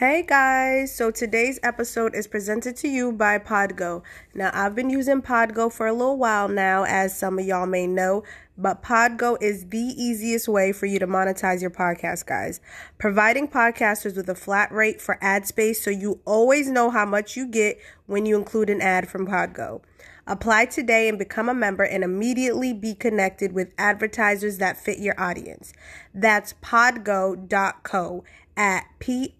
Hey guys, so today's episode is presented to you by Podgo. Now, I've been using Podgo for a little while now, as some of y'all may know, but Podgo is the easiest way for you to monetize your podcast, guys. Providing podcasters with a flat rate for ad space so you always know how much you get when you include an ad from Podgo. Apply today and become a member and immediately be connected with advertisers that fit your audience. That's podgo.co at P-O-D-G-O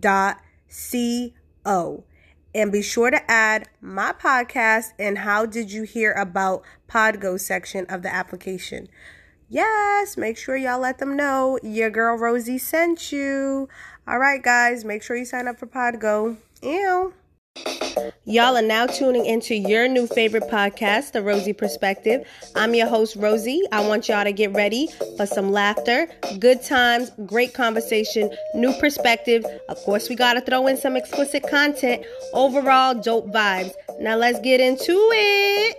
dot C-O. And be sure to add my podcast and how did you hear about Podgo section of the application. Yes, make sure y'all let them know your girl Rosie sent you. All right, guys, make sure you sign up for Podgo. Ew. Y'all are now tuning into your new favorite podcast, The Rosie Perspective. I'm your host, Rosie. I want y'all to get ready for some laughter, good times, great conversation, new perspective. Of course, we got to throw in some explicit content. Overall, dope vibes. Now, let's get into it.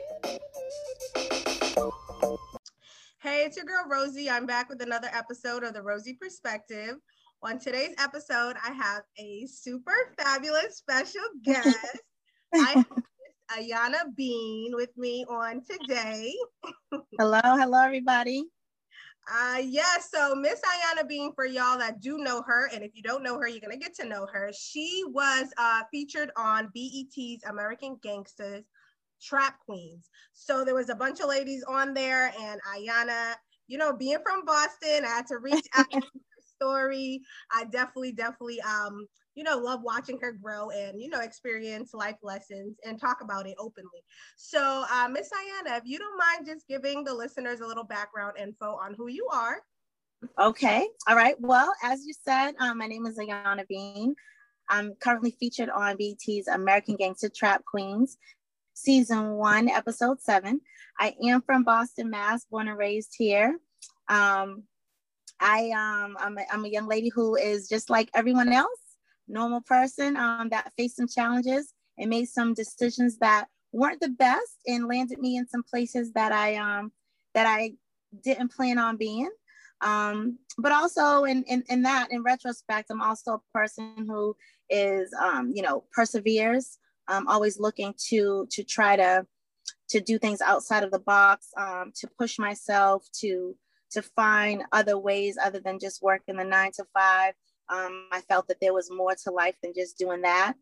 Hey, it's your girl, Rosie. I'm back with another episode of The Rosie Perspective. On today's episode, I have a super fabulous special guest. I have Miss Ayana Bean with me on today. hello, hello, everybody. Uh, yes, yeah, so Miss Ayana Bean, for y'all that do know her, and if you don't know her, you're gonna get to know her. She was uh, featured on BET's American Gangsters Trap Queens. So there was a bunch of ladies on there, and Ayana, you know, being from Boston, I had to reach out story. I definitely, definitely, um, you know, love watching her grow and, you know, experience life lessons and talk about it openly. So, uh, Miss Ayana, if you don't mind just giving the listeners a little background info on who you are. Okay. All right. Well, as you said, um, my name is Ayana Bean. I'm currently featured on BET's American Gangster Trap Queens, season one, episode seven. I am from Boston, Mass, born and raised here. Um, I um I'm a, I'm a young lady who is just like everyone else, normal person um, that faced some challenges and made some decisions that weren't the best and landed me in some places that I um that I didn't plan on being. Um, but also in, in in that in retrospect, I'm also a person who is um, you know perseveres, um, always looking to to try to to do things outside of the box, um, to push myself, to to find other ways other than just working the nine to five. Um, I felt that there was more to life than just doing that.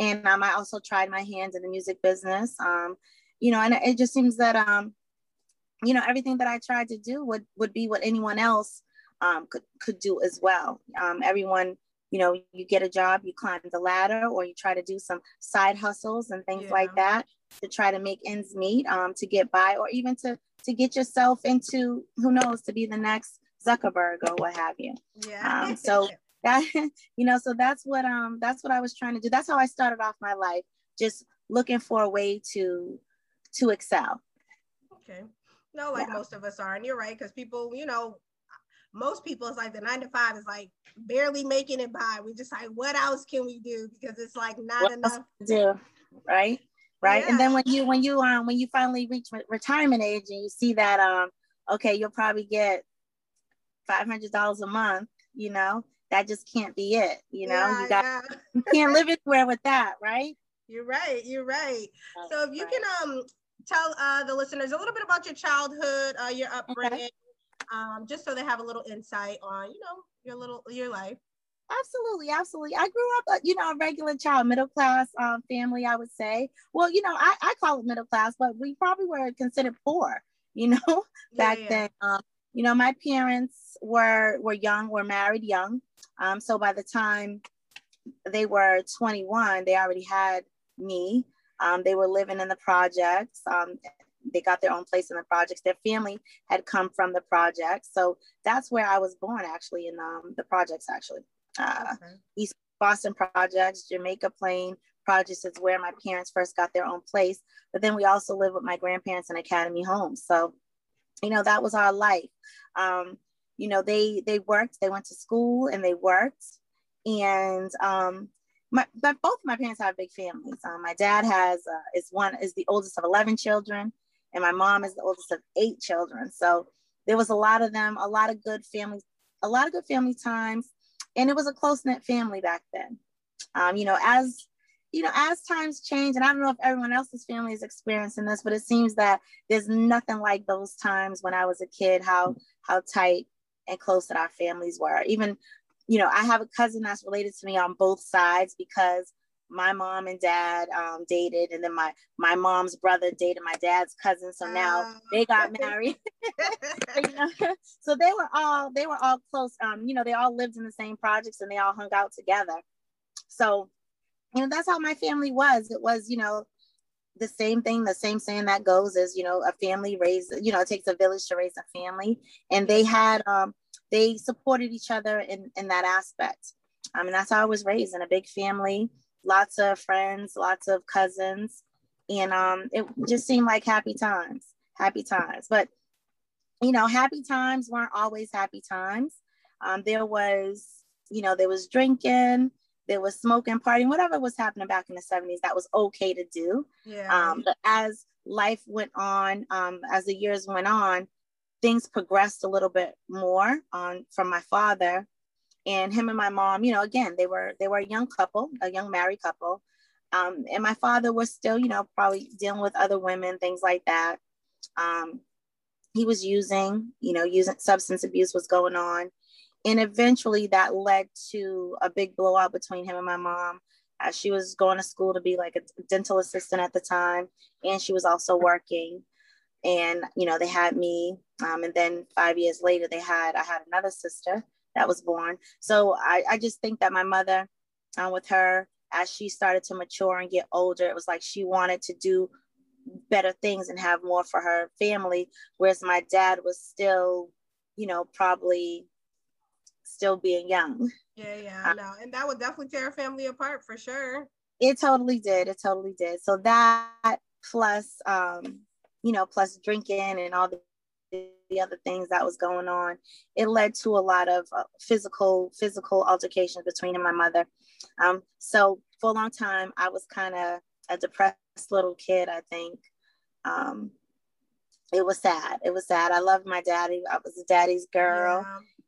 And um, I also tried my hands in the music business. Um, you know, and it just seems that, um, you know, everything that I tried to do would, would be what anyone else um, could, could do as well. Um, everyone, you know, you get a job, you climb the ladder, or you try to do some side hustles and things yeah. like that to try to make ends meet, um, to get by, or even to to get yourself into who knows to be the next Zuckerberg or what have you. Yeah. Um, so that you know, so that's what um that's what I was trying to do. That's how I started off my life, just looking for a way to to excel. Okay. No, like yeah. most of us are, and you're right, because people, you know, most people it's like the nine to five is like barely making it by. We just like, what else can we do? Because it's like not what enough. to do, right? Right yeah. and then when you when you um when you finally reach retirement age and you see that um okay you'll probably get $500 a month you know that just can't be it you know yeah, you got yeah. you can't live anywhere with that right you're right you're right That's so if you right. can um tell uh the listeners a little bit about your childhood uh your upbringing okay. um just so they have a little insight on you know your little your life Absolutely, absolutely. I grew up, uh, you know, a regular child, middle class um, family, I would say. Well, you know, I, I call it middle class, but we probably were considered poor, you know, back yeah. then. Um, you know, my parents were were young, were married young. Um, so by the time they were 21, they already had me. Um, they were living in the projects. Um, they got their own place in the projects. Their family had come from the projects. So that's where I was born, actually, in um, the projects, actually uh, okay. East Boston projects, Jamaica Plain projects is where my parents first got their own place. But then we also lived with my grandparents in Academy Homes. So, you know, that was our life. Um, you know, they they worked, they went to school and they worked. And um, my, but both my parents have big families. Um, my dad has uh, is one is the oldest of 11 children, and my mom is the oldest of eight children. So there was a lot of them, a lot of good family, a lot of good family times and it was a close knit family back then. Um, you know, as you know, as times change, and I don't know if everyone else's family is experiencing this, but it seems that there's nothing like those times when I was a kid, how how tight and close that our families were. Even, you know, I have a cousin that's related to me on both sides because my mom and dad um, dated, and then my my mom's brother dated my dad's cousin. So now oh. they got married. you know? So they were all they were all close. Um, you know, they all lived in the same projects and they all hung out together. So, you know, that's how my family was. It was, you know, the same thing, the same saying that goes is, you know, a family raised, you know, it takes a village to raise a family. And they had um they supported each other in in that aspect. I mean, that's how I was raised in a big family lots of friends, lots of cousins, and um, it just seemed like happy times, happy times. But you know, happy times weren't always happy times. Um, there was, you know, there was drinking, there was smoking, partying, whatever was happening back in the 70s, that was okay to do. Yeah. Um, but as life went on, um, as the years went on, things progressed a little bit more on from my father and him and my mom you know again they were they were a young couple a young married couple. Um, and my father was still you know probably dealing with other women things like that. Um, he was using you know using substance abuse was going on. And eventually that led to a big blowout between him and my mom. Uh, she was going to school to be like a dental assistant at the time and she was also working. And you know they had me um, and then five years later they had i had another sister that was born. So I, I just think that my mother, um, with her, as she started to mature and get older, it was like she wanted to do better things and have more for her family. Whereas my dad was still, you know, probably still being young. Yeah, yeah, I know. And that would definitely tear a family apart for sure. It totally did. It totally did. So that plus um, you know, plus drinking and all the the other things that was going on it led to a lot of uh, physical physical altercations between him and my mother. Um, so for a long time i was kind of a depressed little kid i think. Um, it was sad. It was sad. I loved my daddy. I was a daddy's girl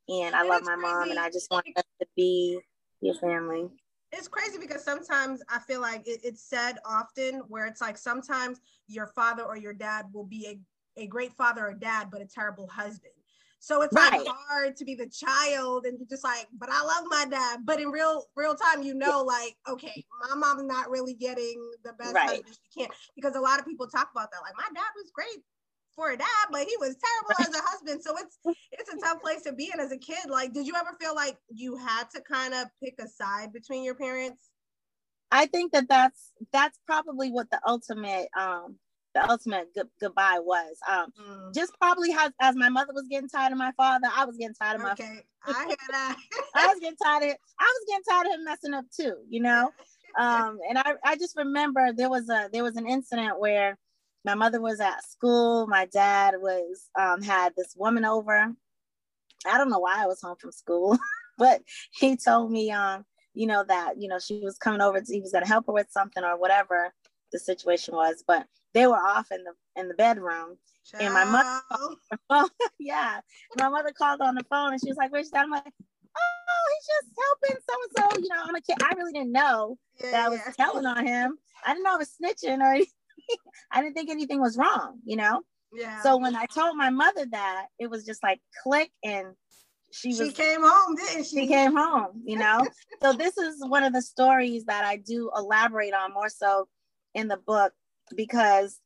yeah. and i love my crazy. mom and i just wanted us to be your family. It's crazy because sometimes I feel like it, it's said often where it's like sometimes your father or your dad will be a a great father or dad, but a terrible husband. So it's right. like hard to be the child and you're just like, but I love my dad. But in real real time, you know, like, okay, my mom's not really getting the best right. husband she can. Because a lot of people talk about that. Like, my dad was great for a dad, but he was terrible right. as a husband. So it's it's a tough place to be in as a kid. Like, did you ever feel like you had to kind of pick a side between your parents? I think that that's that's probably what the ultimate um the ultimate good, goodbye was. Um, mm. Just probably how, as my mother was getting tired of my father, I was getting tired of my. Okay, I hear that. I was getting tired of. I was getting tired of him messing up too. You know, um, and I, I just remember there was a there was an incident where my mother was at school. My dad was um, had this woman over. I don't know why I was home from school, but he told me um, you know that you know she was coming over. To, he was gonna help her with something or whatever the situation was, but they were off in the in the bedroom. Child. And my mother, yeah, my mother called on the phone and she was like, "Where's that?" I'm like, "Oh, he's just helping so and so." You know, I'm a kid. I really didn't know yeah, that I was yeah. telling on him. I didn't know I was snitching or I didn't think anything was wrong. You know. Yeah. So when I told my mother that, it was just like click and she was, she came home, didn't she? She came home, you know. so this is one of the stories that I do elaborate on more so in the book because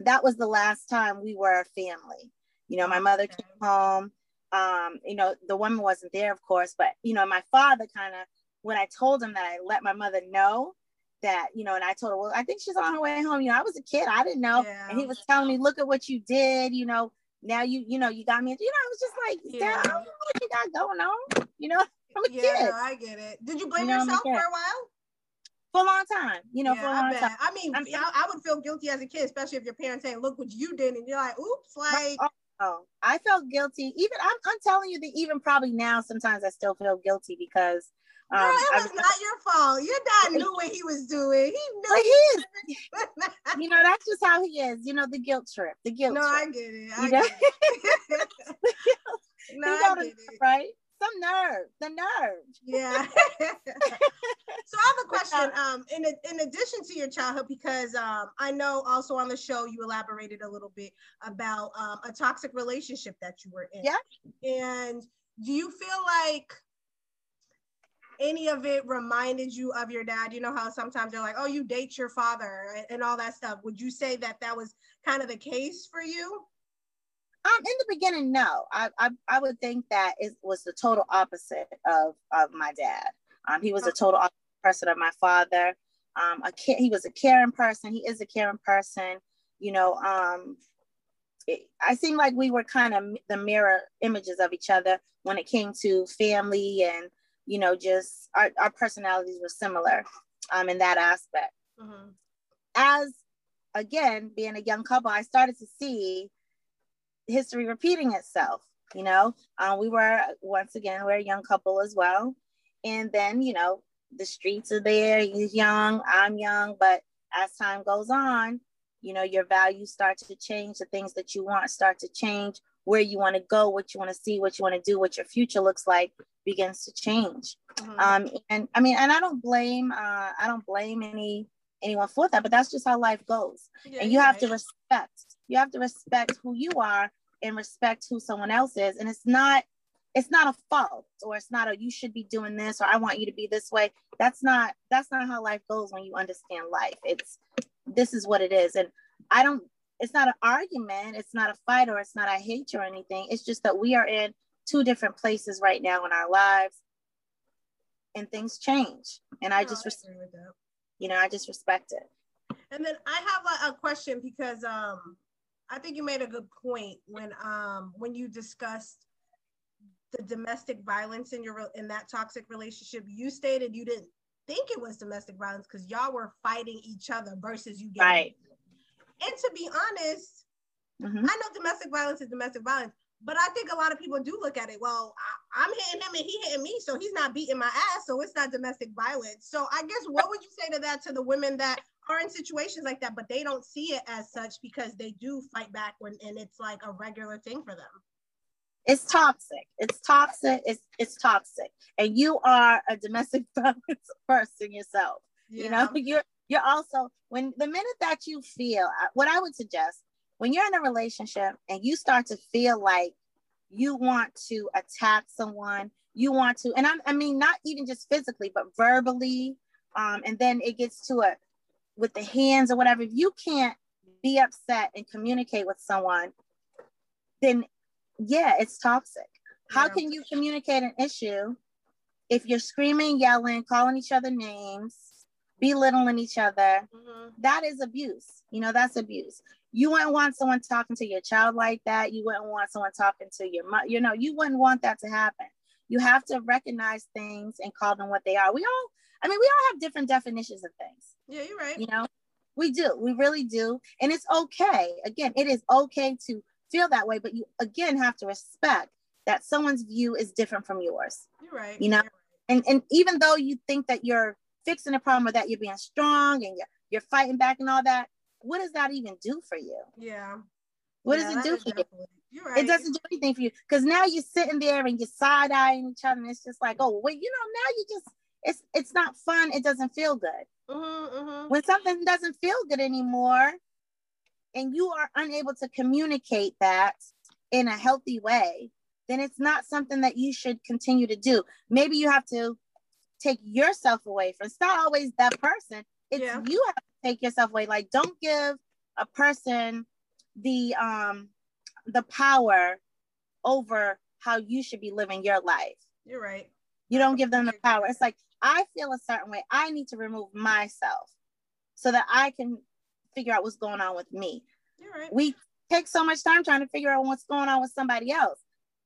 that was the last time we were a family. You know, my mother came home. Um, you know, the woman wasn't there, of course, but you know, my father kind of when I told him that I let my mother know that, you know, and I told her, well, I think she's on her way home. You know, I was a kid, I didn't know. Yeah. And he was telling me, look at what you did, you know, now you, you know, you got me. You know, I was just like, yeah. I don't know what you got going on. You know, I'm a yeah, kid. No, I get it. Did you blame you know, yourself for a while? For a long time, you know, yeah, for a long time. I mean, I, I, would feel guilty as a kid, especially if your parents saying, look what you did. And you're like, oops, like. Oh, oh, I felt guilty. Even, I'm, I'm telling you that even probably now, sometimes I still feel guilty because. Um, Girl, it was I, not your fault. Your dad knew what he was doing. He knew. He is. you know, that's just how he is. You know, the guilt trip. The guilt. No, trip. I get it. I you know? get it. no, I get it. Right. Some nerve, the nerve. Yeah. so I have a question. Um, in in addition to your childhood, because um, I know also on the show you elaborated a little bit about um, a toxic relationship that you were in. Yeah. And do you feel like any of it reminded you of your dad? You know how sometimes they're like, "Oh, you date your father" and, and all that stuff. Would you say that that was kind of the case for you? Um, in the beginning, no. I, I I would think that it was the total opposite of of my dad. Um, he was a total person of my father. Um, a he was a caring person. He is a caring person. You know, um, it, I seem like we were kind of the mirror images of each other when it came to family and you know just our, our personalities were similar um, in that aspect. Mm-hmm. As again being a young couple, I started to see history repeating itself. You know, um, we were once again we're a young couple as well, and then you know the streets are there. He's young, I'm young, but as time goes on, you know your values start to change. The things that you want start to change. Where you want to go, what you want to see, what you want to do, what your future looks like begins to change. Mm-hmm. Um, and I mean, and I don't blame uh, I don't blame any anyone for that, but that's just how life goes. Yeah, and you have right. to respect. You have to respect who you are and respect who someone else is. And it's not it's not a fault or it's not a you should be doing this or i want you to be this way. That's not that's not how life goes when you understand life. It's this is what it is. And i don't it's not an argument. It's not a fight or it's not i hate you or anything. It's just that we are in two different places right now in our lives and things change. And i just I you know i just respect it. And then i have a, a question because um I think you made a good point when um when you discussed the domestic violence in your in that toxic relationship. You stated you didn't think it was domestic violence because y'all were fighting each other versus you getting right. And to be honest, mm-hmm. I know domestic violence is domestic violence, but I think a lot of people do look at it. Well, I, am hitting him and he hitting me, so he's not beating my ass, so it's not domestic violence. So I guess what would you say to that to the women that are in situations like that, but they don't see it as such because they do fight back when and it's like a regular thing for them. It's toxic. It's toxic. It's it's toxic. And you are a domestic violence person yourself. Yeah. You know, you're you're also when the minute that you feel what I would suggest when you're in a relationship and you start to feel like you want to attack someone, you want to, and I, I mean, not even just physically, but verbally. Um, and then it gets to a with the hands or whatever, if you can't be upset and communicate with someone, then yeah, it's toxic. How yeah. can you communicate an issue if you're screaming, yelling, calling each other names, belittling each other? Mm-hmm. That is abuse. You know, that's abuse. You wouldn't want someone talking to your child like that. You wouldn't want someone talking to your mother. You know, you wouldn't want that to happen. You have to recognize things and call them what they are. We all, I mean, we all have different definitions of things. Yeah, you're right. You know, we do. We really do. And it's okay. Again, it is okay to feel that way, but you again have to respect that someone's view is different from yours. You're right. You know, right. and and even though you think that you're fixing a problem or that you're being strong and you're you're fighting back and all that, what does that even do for you? Yeah. What yeah, does it do for you? You're right. It doesn't do anything for you because now you're sitting there and you're side eyeing each other, and it's just like, oh, wait, you know, now you just it's it's not fun. It doesn't feel good. Mm-hmm, mm-hmm. When something doesn't feel good anymore, and you are unable to communicate that in a healthy way, then it's not something that you should continue to do. Maybe you have to take yourself away from. It's not always that person. It's yeah. you have to take yourself away. Like, don't give a person the um the power over how you should be living your life. You're right. You don't give them the power. It's like I feel a certain way. I need to remove myself so that I can figure out what's going on with me. Right. We take so much time trying to figure out what's going on with somebody else.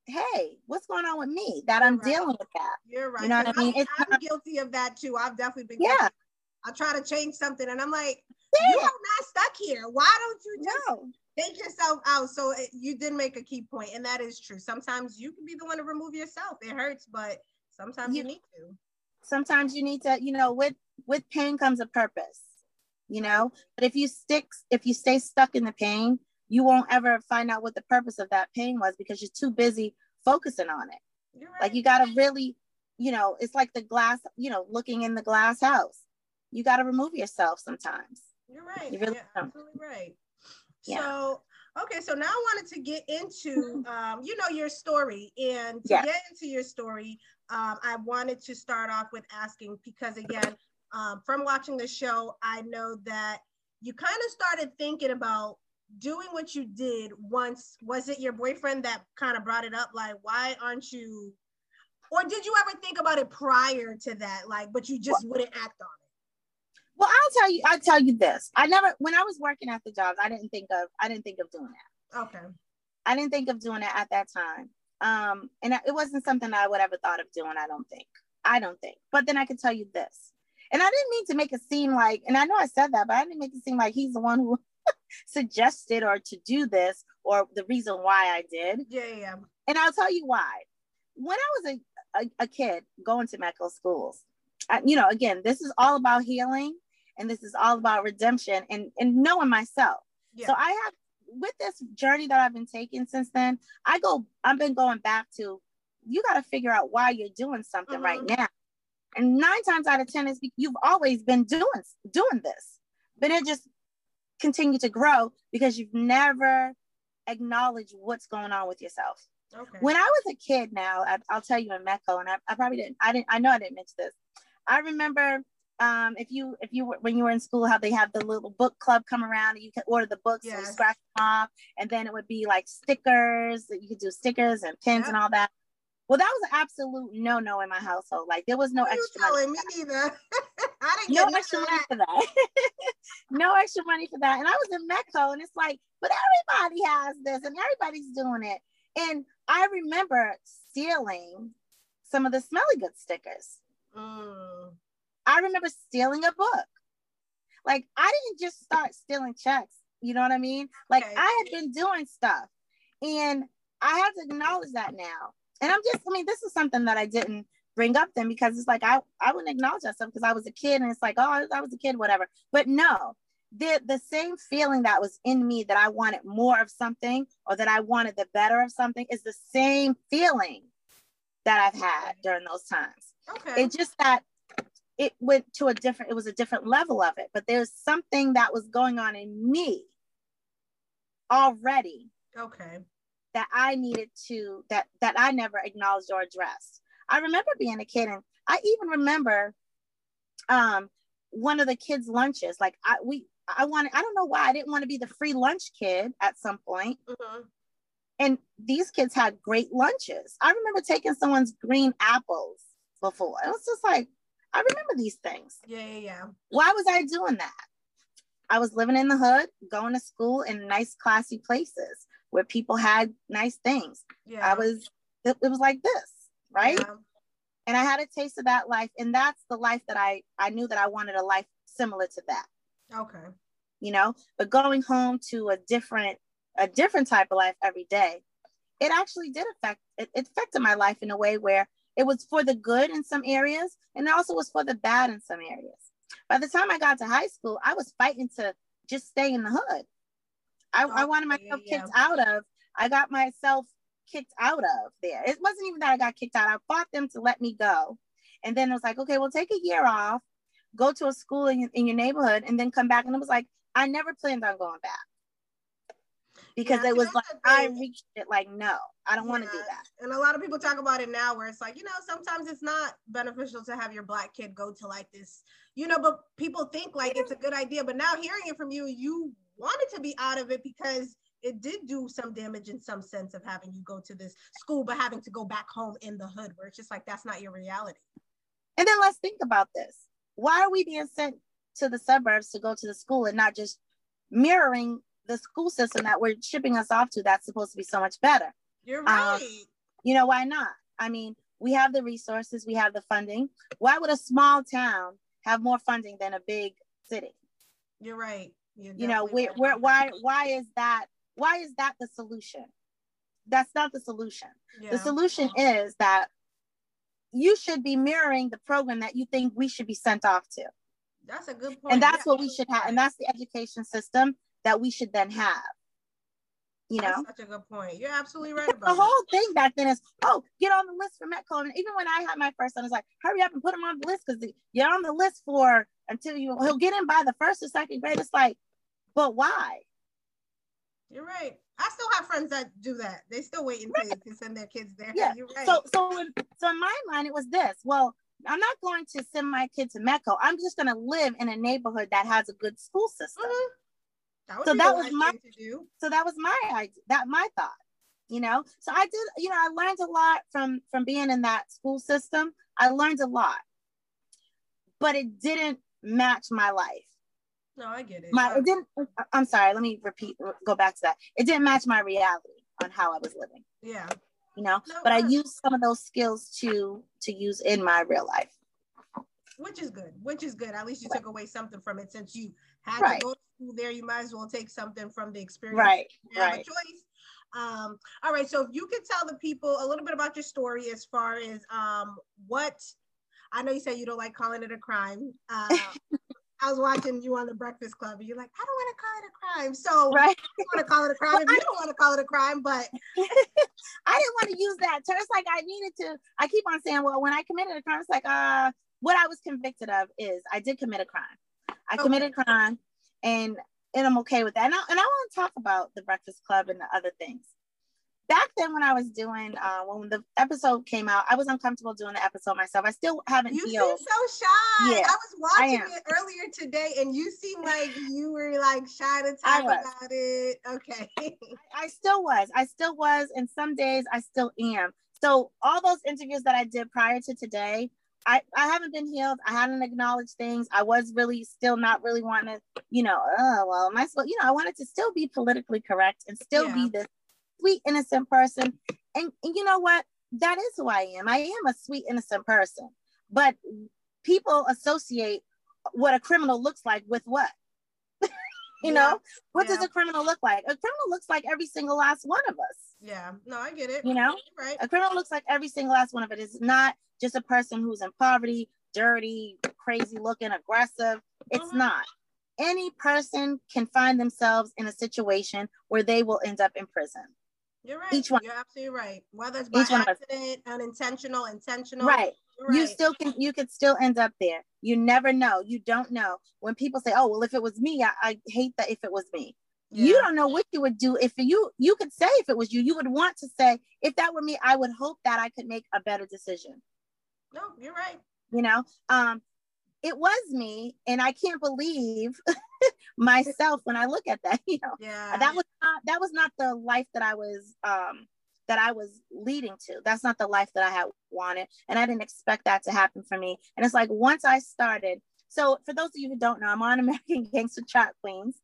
Hey, what's going on with me that I'm right. dealing with that? You're right. You know what I mean? I'm, I'm guilty of that too. I've definitely been. Yeah. Guilty. I try to change something, and I'm like, yeah. you are not stuck here. Why don't you just no. take yourself out? So it, you did make a key point, and that is true. Sometimes you can be the one to remove yourself. It hurts, but sometimes you, you need to sometimes you need to you know with with pain comes a purpose you know but if you stick if you stay stuck in the pain you won't ever find out what the purpose of that pain was because you're too busy focusing on it Right. Like you gotta really, you know, it's like the glass, you know, looking in the glass house. You gotta remove yourself sometimes. You're right. You really yeah, absolutely right. Yeah. So okay, so now I wanted to get into um, you know, your story. And to yes. get into your story, um, I wanted to start off with asking because again, um, from watching the show, I know that you kind of started thinking about doing what you did once. Was it your boyfriend that kind of brought it up? Like, why aren't you? Or did you ever think about it prior to that? Like, but you just wouldn't act on it. Well, I'll tell you. I'll tell you this. I never, when I was working at the jobs, I didn't think of. I didn't think of doing that. Okay. I didn't think of doing it at that time. Um, and it wasn't something I would ever thought of doing. I don't think. I don't think. But then I can tell you this. And I didn't mean to make it seem like, and I know I said that, but I didn't make it seem like he's the one who suggested or to do this or the reason why I did. Yeah, yeah. And I'll tell you why. When I was a, a, a kid going to Metco schools, I, you know, again, this is all about healing and this is all about redemption and, and knowing myself. Yeah. So I have with this journey that I've been taking since then, I go, I've been going back to you got to figure out why you're doing something mm-hmm. right now. And nine times out of 10 is you've always been doing, doing this, but it just continued to grow because you've never acknowledged what's going on with yourself. Okay. When I was a kid now, I, will tell you in Metco and I, I, probably didn't, I didn't, I know I didn't mention this. I remember um, if you, if you were, when you were in school, how they have the little book club come around and you could order the books yes. and scratch them off. And then it would be like stickers that you could do stickers and pins and all that. Well, that was an absolute no no in my household. Like there was no extra money. Me neither. I didn't no extra money for that. no extra money for that. And I was in Metco, and it's like, but everybody has this, and everybody's doing it. And I remember stealing some of the smelly good stickers. Mm. I remember stealing a book. Like I didn't just start stealing checks. You know what I mean? Like okay. I had been doing stuff, and I have to acknowledge that now and I'm just, I mean, this is something that I didn't bring up then because it's like I, I wouldn't acknowledge that stuff because I was a kid and it's like, oh, I was a kid, whatever. But no, the the same feeling that was in me that I wanted more of something or that I wanted the better of something is the same feeling that I've had during those times. Okay. It's just that it went to a different, it was a different level of it, but there's something that was going on in me already. Okay that I needed to that that I never acknowledged or addressed. I remember being a kid and I even remember um one of the kids' lunches. Like I we I wanted I don't know why I didn't want to be the free lunch kid at some point. Mm-hmm. And these kids had great lunches. I remember taking someone's green apples before. It was just like, I remember these things. Yeah, yeah, yeah. Why was I doing that? I was living in the hood, going to school in nice, classy places where people had nice things. Yeah. I was, it, it was like this, right? Yeah. And I had a taste of that life. And that's the life that I, I knew that I wanted a life similar to that. Okay. You know, but going home to a different, a different type of life every day, it actually did affect, it, it affected my life in a way where it was for the good in some areas and it also was for the bad in some areas. By the time I got to high school, I was fighting to just stay in the hood. I, I oh, wanted myself yeah, kicked out of. I got myself kicked out of there. It wasn't even that I got kicked out. I fought them to let me go. And then it was like, okay, well, take a year off, go to a school in, in your neighborhood, and then come back. And it was like, I never planned on going back because yeah, it was like I reached it like no, I don't yeah. want to do that. And a lot of people talk about it now where it's like, you know, sometimes it's not beneficial to have your black kid go to like this, you know, but people think like it's a good idea. But now hearing it from you, you wanted to be out of it because it did do some damage in some sense of having you go to this school, but having to go back home in the hood where it's just like that's not your reality. And then let's think about this. Why are we being sent to the suburbs to go to the school and not just mirroring the school system that we're shipping us off to that's supposed to be so much better? You're um, right. Um, you know, why not? I mean, we have the resources, we have the funding. Why would a small town have more funding than a big city? You're right you know where, where why why is that why is that the solution that's not the solution yeah. the solution is that you should be mirroring the program that you think we should be sent off to that's a good point and that's yeah. what we should have and that's the education system that we should then have You know, That's such a good point. You're absolutely right about the that. whole thing back then is, oh, get on the list for Metco. And even when I had my first son, it's like, hurry up and put him on the list because you're on the list for until you he'll get in by the first or second grade. It's like, but why? You're right. I still have friends that do that. They still waiting to, to send their kids there. Yeah. You're right. So so in, so in my mind, it was this. Well, I'm not going to send my kid to Metco. I'm just going to live in a neighborhood that has a good school system. Mhm. That So that was my- thing to do. so that was my idea that my thought you know? So i did you know i learned a lot from from being in that school system. I learned a lot but it didn't match my life. No, I get it. my it didn't i'm sorry let me repeat go back to that. It didn't match my reality on how i was living yeah. you know? No, but i used some of those skills to to use in my real life. Which is good. Which is good. At least you took away something from it since you had Right. to go to school there you might as well take something from the experience right you have right a choice um all right so if you could tell the people a little bit about your story as far as um what i know you said you don't like calling it a crime uh I was watching you on the Breakfast Club, and you're like, I don't want to call it a crime. So right you want to call it a crime. If you don't want to call it a crime, but I didn't want to use that term. It's like I needed to. I keep on saying, well, when I committed a crime, it's like, uh, what I was convicted of is I did commit a crime. I Okay. committed a crime, and and I'm okay with that. And I, and I want to talk about the Breakfast Club and the other things. Back then, when I was doing, uh, when the episode came out, I was uncomfortable doing the episode myself. I still haven't you seem so shy. Yeah, I was watching am. it earlier today, and you seem like you were like shy to talk about it. Okay. I still was. I still was. And some days I still am. So all those interviews that I did prior to today, I, I haven't been healed. I hadn't acknowledged things. I was really still not really wanting to, you know, oh, well, am I supposed, you know, I wanted to still be politically correct and still Yeah. be this sweet, innocent person. And, and you know what? That is who I am. I am a sweet, innocent person. But people associate what a criminal looks like with what? you Yeah. know, what does a criminal look like? A criminal looks like every single last one of us. Yeah. No, I get it. You know, right. a criminal looks like every single last one of it. It's not just a person who's in poverty, dirty, crazy looking, aggressive. It's Mhm. not. Any person can find themselves in a situation where they will end up in prison. You're right. Each one. You're absolutely right. Whether it's by Each one of us. accident, unintentional, intentional. Right. You're You still can you could still end up there. You never know. You don't know. When people say, Oh, well, if it was me, I, I hate that if it was me. You don't know what you would do if you you could say if it was you you would want to say if that were me i would hope that i could make a better decision. No, you're right. you know um it was me and i can't believe myself when i look at that you know. Yeah. that was not that was not the life that i was um that i was leading to. That's not the life that i had wanted and i didn't expect that to happen for me. And it's like once i started so for those of you who don't know i'm on american gangster trap queens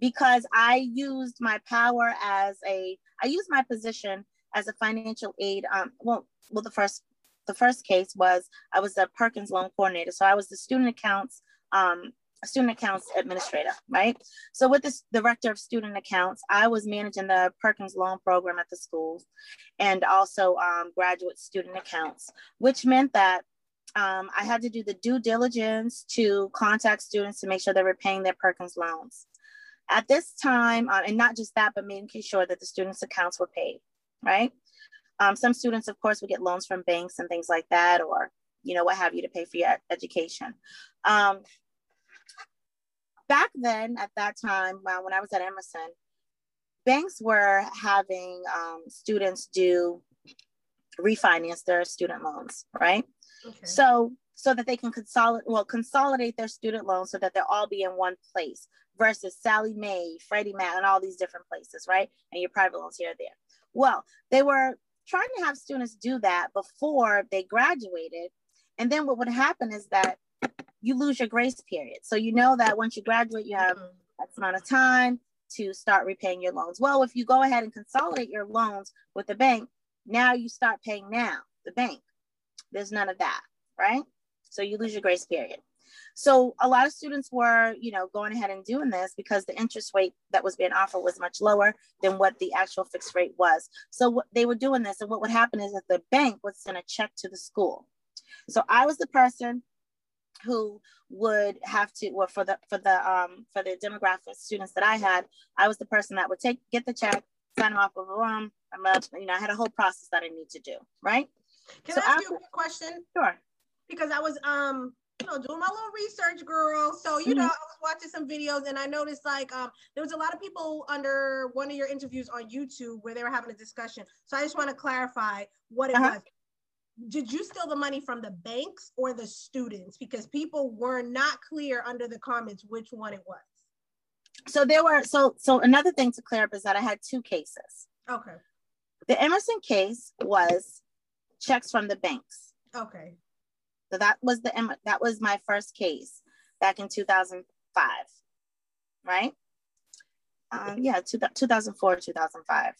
because i used my power as a i used my position as a financial aid um well well the first the first case was i was a perkins loan coordinator so i was the student accounts um student accounts administrator right so with this director of student accounts, I was managing the Perkins loan program at the schools and also um, graduate student accounts, which meant that um, I had to do the due diligence to contact students to make sure they were paying their Perkins loans. At this time, uh, and not just that, but making sure that the students' accounts were paid, right? Um, some students, of course, would get loans from banks and things like that, or you know what have you to pay for your education. Um, back then at that time uh, when i was at emerson banks were having um, students do refinance their student loans right Okay. so so that they can consolidate well consolidate their student loans so that they'll all be in one place versus Sallie Mae freddie mac and all these different places right and your private loans here and there well they were trying to have students do that before they graduated and then what would happen is that you lose your grace period so you know that once you graduate you have Mhm. X amount of time to start repaying your loans. Well, if you go ahead and consolidate your loans with the bank, now you start paying now, the bank. There's none of that, right? So you lose your grace period. So a lot of students were, you know, going ahead and doing this because the interest rate that was being offered was much lower than what the actual fixed rate was. So what they were doing this, and what would happen is that the bank would send a check to the school. So I was the person who would have to well for the for the um for the demographic students that I had, I was the person that would take get the check, sign them off of them. I'm up, you know, I had a whole process that I need to do, right? Can so I ask after, you a question? Sure. Because I was um you know, doing my little research, girl. So, you mm-hmm. know, I was watching some videos and I noticed like um, there was a lot of people under one of your interviews on YouTube where they were having a discussion. So I just want to clarify what it uh-huh. was. Did you steal the money from the banks or the students? Because people were not clear under the comments which one it was. So there were so so another thing to clear up is that I had two cases. Okay. The Emerson case was checks from the banks. Okay. So that was the that was my first case back in 2005, right? Um, yeah, two, 2004, 2005.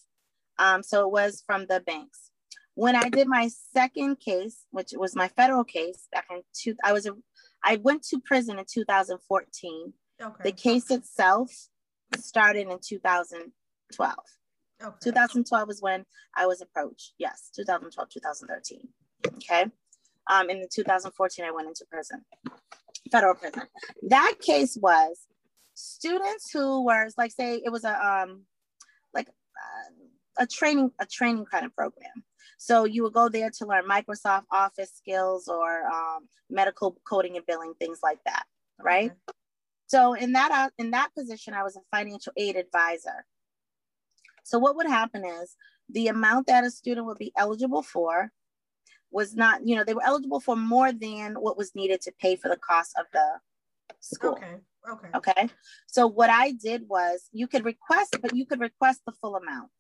Um, so it was from the banks. When I did my second case, which was my federal case back in two, I was a, I went to prison in 2014. Okay. The case itself started in 2012. Okay. 2012 is when I was approached. Yes, 2012, 2013. Okay. Um, in 2014, I went into prison, federal prison. That case was students who were like, say, it was a um, like uh, a training a training kind of program. So you would go there to learn Microsoft Office skills or um, medical coding and billing, things like that, right? Okay. So in that uh, in that position, I was a financial aid advisor. So what would happen is the amount that a student would be eligible for was not, you know, they were eligible for more than what was needed to pay for the cost of the school. Okay. Okay. Okay. So what I did was you could request, but you could request the full amount.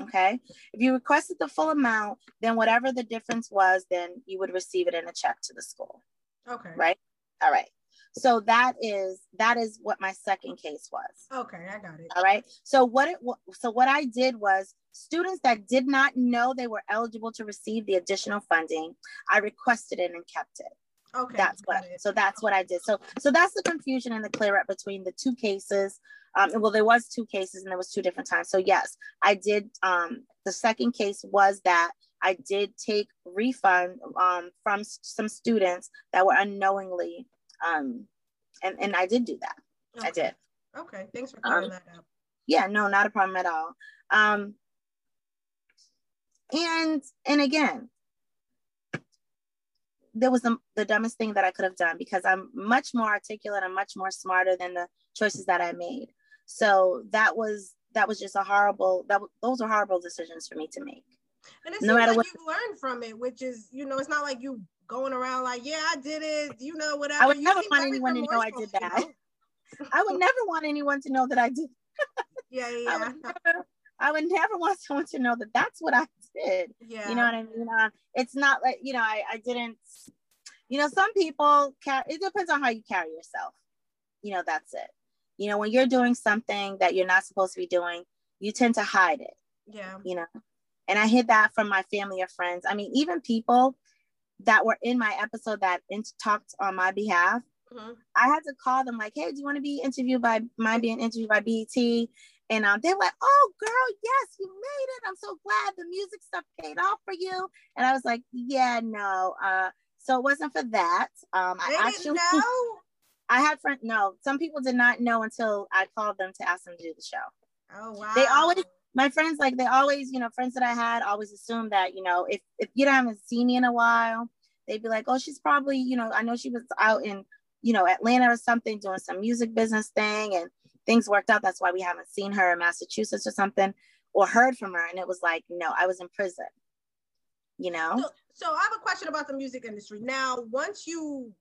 Okay. If you requested the full amount, then whatever the difference was, then you would receive it in a check to the school. Okay. Right. All right. So that is that is what my second case was. Okay, I got it. All right. So what it so what I did was students that did not know they were eligible to receive the additional funding, I requested it and kept it. Okay. That's what it. so that's what I did. So so that's the confusion and the clear up between the two cases. Um, well, there was two cases and there was two different times. So yes, I did. Um, the second case was that I did take refund um, from some students that were unknowingly um, and and I did do that. Okay. I did. Okay, thanks for clearing um, that up. Yeah, no, not a problem at all. Um, and and again, there was the, the dumbest thing that I could have done because I'm much more articulate and much more smarter than the choices that I made. So that was that was just a horrible that those are horrible decisions for me to make. And it no matter like what you learn from it, which is you know it's not like you going around like, yeah, I did it, you know, whatever. I would you never want anyone to know I did that. You know? I would never want anyone to know that I did. yeah, yeah. I would, never, I would never want someone to know that that's what I did. Yeah. You know what I mean? Uh, it's not like, you know, I, I didn't, you know, some people, car- it depends on how you carry yourself. You know, that's it. You know, when you're doing something that you're not supposed to be doing, you tend to hide it. Yeah. You know, and I hid that from my family or friends. I mean, even people that were in my episode that in- talked on my behalf, mm-hmm. I had to call them like, "Hey, do you want to be interviewed by mind being interviewed by BET?" And um, they were like, "Oh, girl, yes, you made it! I'm so glad the music stuff paid off for you." And I was like, "Yeah, no." Uh, so it wasn't for that. Um, I actually know. I had friends. No, some people did not know until I called them to ask them to do the show. Oh wow! They always my friends like they always you know friends that i had always assumed that you know if if you haven't seen me in a while they'd be like oh she's probably you know i know she was out in you know atlanta or something doing some music business thing and things worked out. That's why we haven't seen her in massachusetts or something or heard from her. And it was like no i was in prison. You know? So, so i have a question about the music industry. Now once you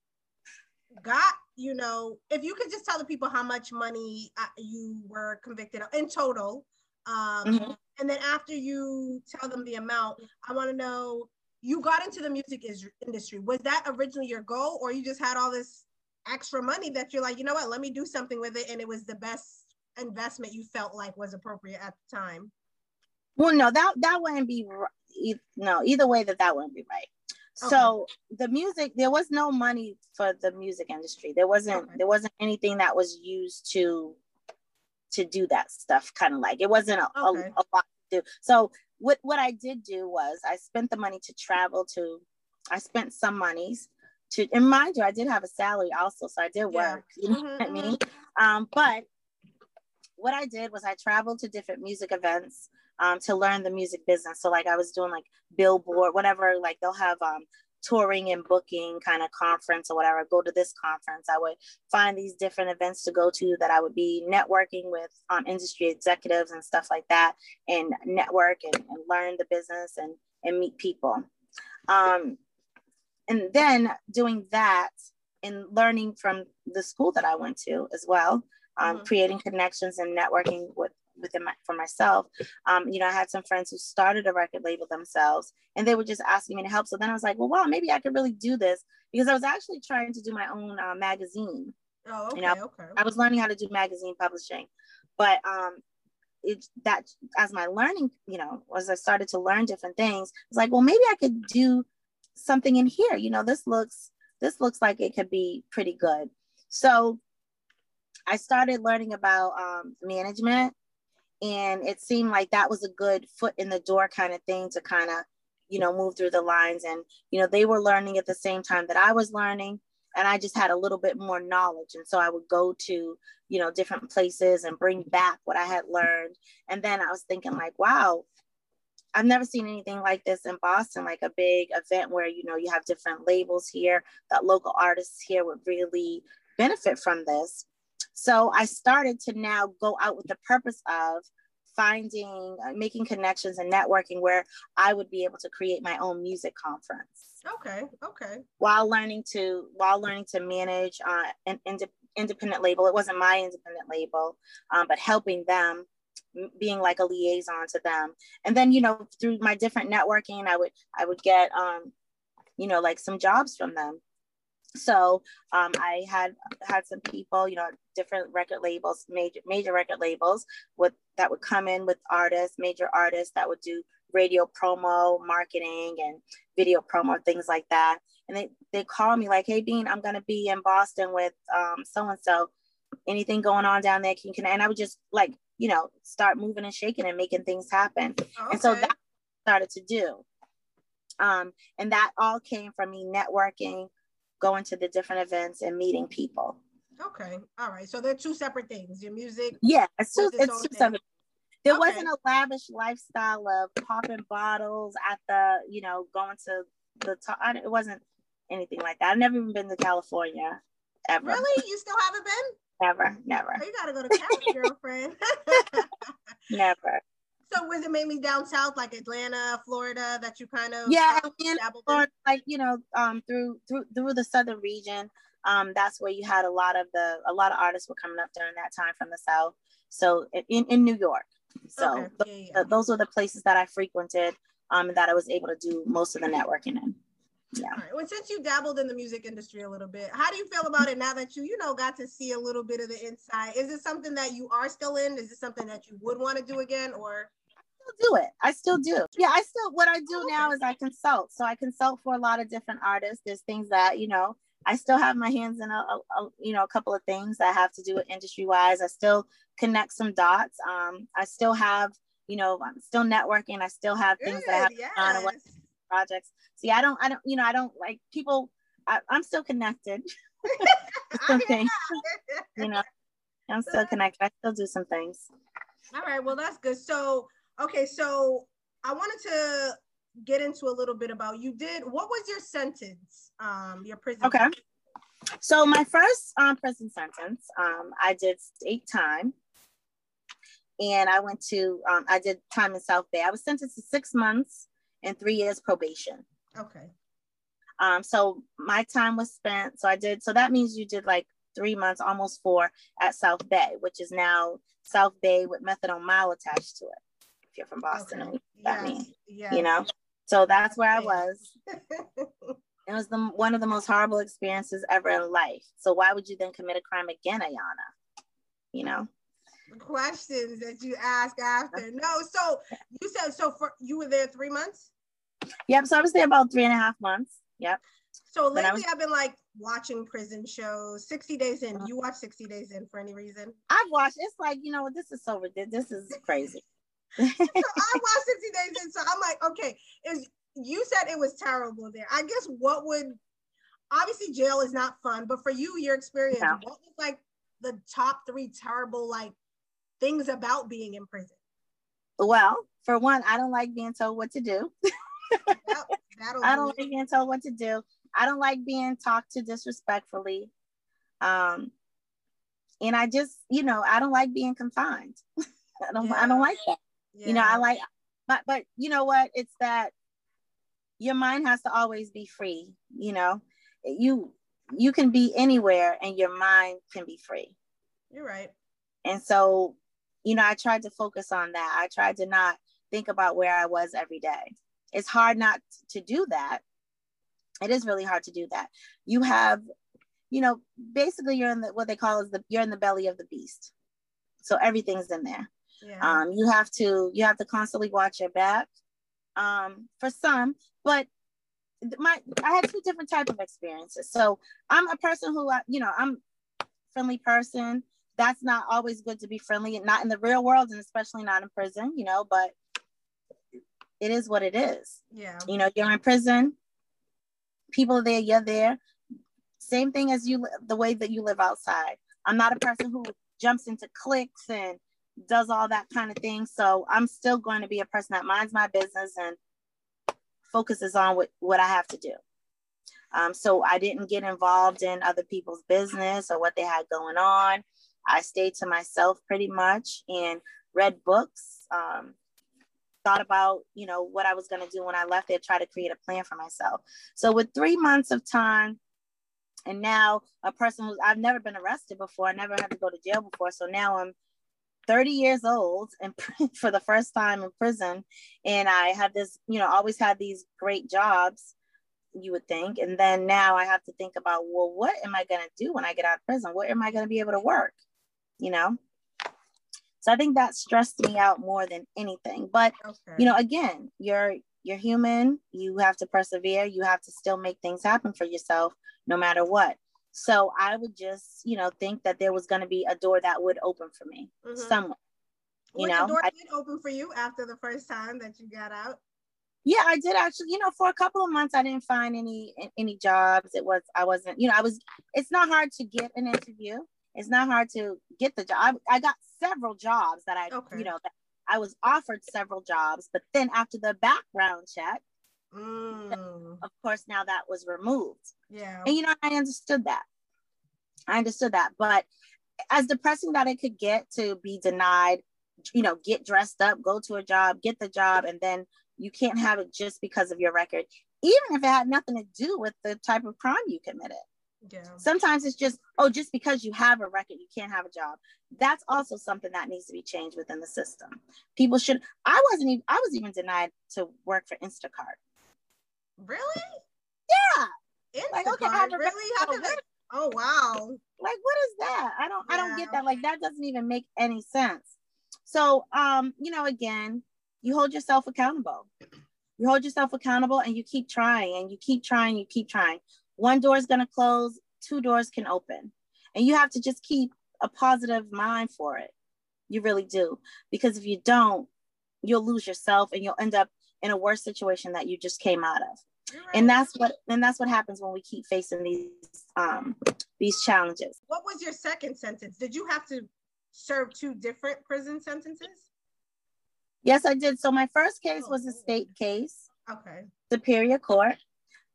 got you know if you could just tell the people how much money uh, you were convicted of in total um, mm-hmm. And then after you tell them the amount, I want to know you got into the music is- industry. Was that originally your goal, or you just had all this extra money that you're like, you know what, let me do something with it, and it was the best investment you felt like was appropriate at the time? Well, no, that that wouldn't be right. no either way that that wouldn't be right. Okay. So the music, there was no money for the music industry. There wasn't okay. there wasn't anything that was used to to do that stuff kind of like it wasn't a, okay. a, a lot to do so what what i did do was i spent the money to travel to i spent some monies to and mind you i did have a salary also so i did work yeah. you know mm-hmm, what i mean mm-hmm. um but what I did was I traveled to different music events um, to learn the music business. So like I was doing like billboard, whatever, like they'll have um, touring and booking kind of conference or whatever, go to this conference. I would find these different events to go to that I would be networking with um, industry executives and stuff like that, and network and, and learn the business and, and meet people. Um, and then doing that and learning from the school that I went to as well, um, mm-hmm. creating connections and networking with within my, for myself. Um, you know, I had some friends who started a record label themselves and they were just asking me to help. So then I was like, well, wow, maybe I could really do this because I was actually trying to do my own uh, magazine. Oh, okay, you know, okay. I was learning how to do magazine publishing, but um, it that as my learning, you know, as I started to learn different things, it's like, well, maybe I could do something in here. You know, this looks this looks like it could be pretty good. So I started learning about um, management and it seemed like that was a good foot in the door kind of thing to kind of you know move through the lines. And you know they were learning at the same time that i was learning and i just had a little bit more knowledge. And so i would go to you know different places and bring back what i had learned. And then i was thinking like wow i've never seen anything like this in boston like a big event where you know you have different labels here that local artists here would really benefit from this so I started to now go out with the purpose of finding, uh, making connections and networking where I would be able to create my own music conference. Okay. Okay. While learning to while learning to manage uh, an ind- independent label, it wasn't my independent label, um, but helping them being like a liaison to them and then you know through my different networking i would i would get um you know like some jobs from them so um, I had had some people, you know, different record labels, major major record labels, with that would come in with artists, major artists that would do radio promo, marketing, and video promo, things like that. And they they call me like, "Hey, Bean, I'm gonna be in Boston with so and so. Anything going on down there? Can can?" And I would just like you know start moving and shaking and making things happen. Okay. And so that started to do. Um, and that all came from me networking going to the different events and meeting people. Okay. All right. So they're two separate things. Your music. Yeah, it's two, it's two separate. There okay. wasn't a lavish lifestyle of popping bottles at the, you know, going to the top. It wasn't anything like that. I've never even been to California ever. Really? You still haven't been? Never, never. Oh, you gotta go to Cali, girlfriend. never. So was it mainly down south, like Atlanta, Florida, that you kind of yeah, Florida, like you know, um, through through through the southern region. Um, that's where you had a lot of the a lot of artists were coming up during that time from the south. So in in New York. So okay. yeah, yeah. those are the places that I frequented, um, and that I was able to do most of the networking in. Yeah. All right. Well, since you dabbled in the music industry a little bit, how do you feel about it now that you, you know, got to see a little bit of the inside? Is it something that you are still in? Is it something that you would want to do again, or? Do it. I still do. Yeah, I still what I do now is I consult. So I consult for a lot of different artists. There's things that, you know, I still have my hands in a, a, a you know, a couple of things that have to do with industry wise. I still connect some dots. Um, I still have, you know, I'm still networking. I still have things Good, that I have yes. on projects. See, I don't, I don't, you know, I don't like people. I, am still connected. some things, you know, I'm still connected. I still do some things. All right. Well, that's good. So Okay, so I wanted to get into a little bit about you. Did what was your sentence um your prison okay. sentence? so my first um prison sentence um i did state time. And i went to um i did time in south bay. I was sentenced to six months and three years probation. Okay. Um so my time was spent so i did so that means you did like three months almost four at south bay which is now south bay with methadone mile attached to it if you're from Boston okay. that yes. means, yes. you know. So that's where I was. it was the one of the most horrible experiences ever in life. So why would you then commit a crime again, Ayana? You know. Questions that you ask after. No, so you said so for you were there three months. Yep. So I was there about three and a half months. Yep. So lately, was, I've been like watching prison shows. Sixty Days In. Uh-huh. You watch Sixty Days In for any reason? I've watched. It's like you know, this is so ridiculous. This is crazy so I watched 60 Days In, so I'm like, okay, is you said it was terrible there. I guess what would obviously jail is not fun, but for you, your experience, what was like the top three terrible like things about being in prison? Well, for one, I don't like being told what to do. I don't like being told what to do. I don't like being talked to disrespectfully. Um, and I just, you know, I don't like being confined. I don't, yeah. I don't like that. Yeah. You know, I like, but, but you know what? It's that your mind has to always be free. You know, you, you can be anywhere and your mind can be free. You're right. And so, you know, I tried to focus on that. I tried to not think about where I was every day. It's hard not to do that. It is really hard to do that. You have, you know, basically you're in the what they call is the you're in the belly of the beast. So everything's in there. Yeah. Um, you have to you have to constantly watch your back. Um, for some, but my I had two different type of experiences. So I'm a person who I, you know, I'm friendly person. That's not always good to be friendly, not in the real world, and especially not in prison, you know. But it is what it is. Yeah. You know, you're in prison. People are there, you're there. Same thing as you, the way that you live outside. I'm not a person who jumps into cliques and does all that kind of thing. So I'm still going to be a person that minds my business and focuses on what, what I have to do. Um, so I didn't get involved in other people's business or what they had going on. I stayed to myself pretty much and read books, um, thought about, you know, what I was going to do when I left there, try to create a plan for myself. So with three months of time, and now a person who's I've never been arrested before, I never had to go to jail before. So now I'm 30 years old and for the first time in prison. And I have this, you know, always had these great jobs, you would think. And then now I have to think about, well, what am I going to do when I get out of prison? What am I going to be able to work? You know? So I think that stressed me out more than anything. But okay. you know, again, you're you're human. You have to persevere. You have to still make things happen for yourself, no matter what. So I would just, you know, think that there was going to be a door that would open for me mm-hmm. somewhere. You know, the door I, did open for you after the first time that you got out. Yeah, I did actually. You know, for a couple of months, I didn't find any any jobs. It was I wasn't. You know, I was. It's not hard to get an interview. It's not hard to get the job. I, I got several jobs that I, okay. you know, I was offered several jobs, but then after the background check, mm. of course, now that was removed. Yeah. And you know, I understood that. I understood that. But as depressing that it could get to be denied, you know, get dressed up, go to a job, get the job, and then you can't have it just because of your record, even if it had nothing to do with the type of crime you committed. Yeah. Sometimes it's just, oh, just because you have a record, you can't have a job. That's also something that needs to be changed within the system. People should, I wasn't even, I was even denied to work for Instacart. Really? Yeah. Like, okay, really? How oh, wow. Like, what is that? I don't, yeah. I don't get that. Like, that doesn't even make any sense. So, um, you know, again, you hold yourself accountable. You hold yourself accountable and you keep trying and you keep trying, you keep trying one door is going to close, two doors can open. And you have to just keep a positive mind for it. You really do. Because if you don't, you'll lose yourself and you'll end up in a worse situation that you just came out of. And that's what and that's what happens when we keep facing these um these challenges. What was your second sentence? Did you have to serve two different prison sentences? Yes, I did. So my first case was a state case. Okay. Superior Court.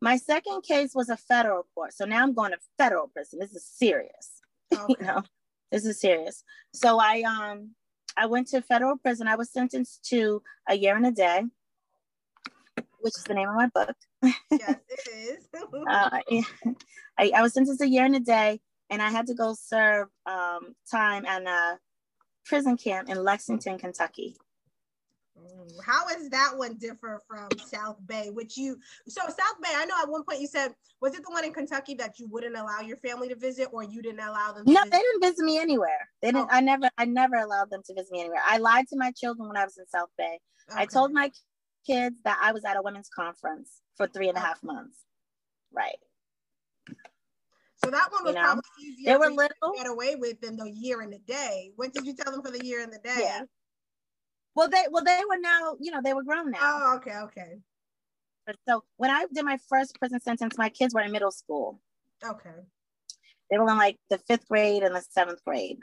My second case was a federal court. So now I'm going to federal prison. This is serious. Okay. you know, this is serious. So I um I went to federal prison. I was sentenced to a year and a day, which is the name of my book. yes, it is. uh, I, I was sentenced a year and a day, and I had to go serve um, time at a prison camp in Lexington, Kentucky. How is that one differ from South Bay? Which you so South Bay, I know at one point you said, was it the one in Kentucky that you wouldn't allow your family to visit or you didn't allow them No, visit? they didn't visit me anywhere. They didn't oh. I never I never allowed them to visit me anywhere. I lied to my children when I was in South Bay. Okay. I told my kids that I was at a women's conference for three and a oh. half months. Right. So that one was you know, probably easier they were little, to get away with than the year and the day. What did you tell them for the year and the day? Yeah. Well, they well they were now, you know, they were grown now. Oh, okay, okay. So when I did my first prison sentence, my kids were in middle school. Okay. They were in like the fifth grade and the seventh grade.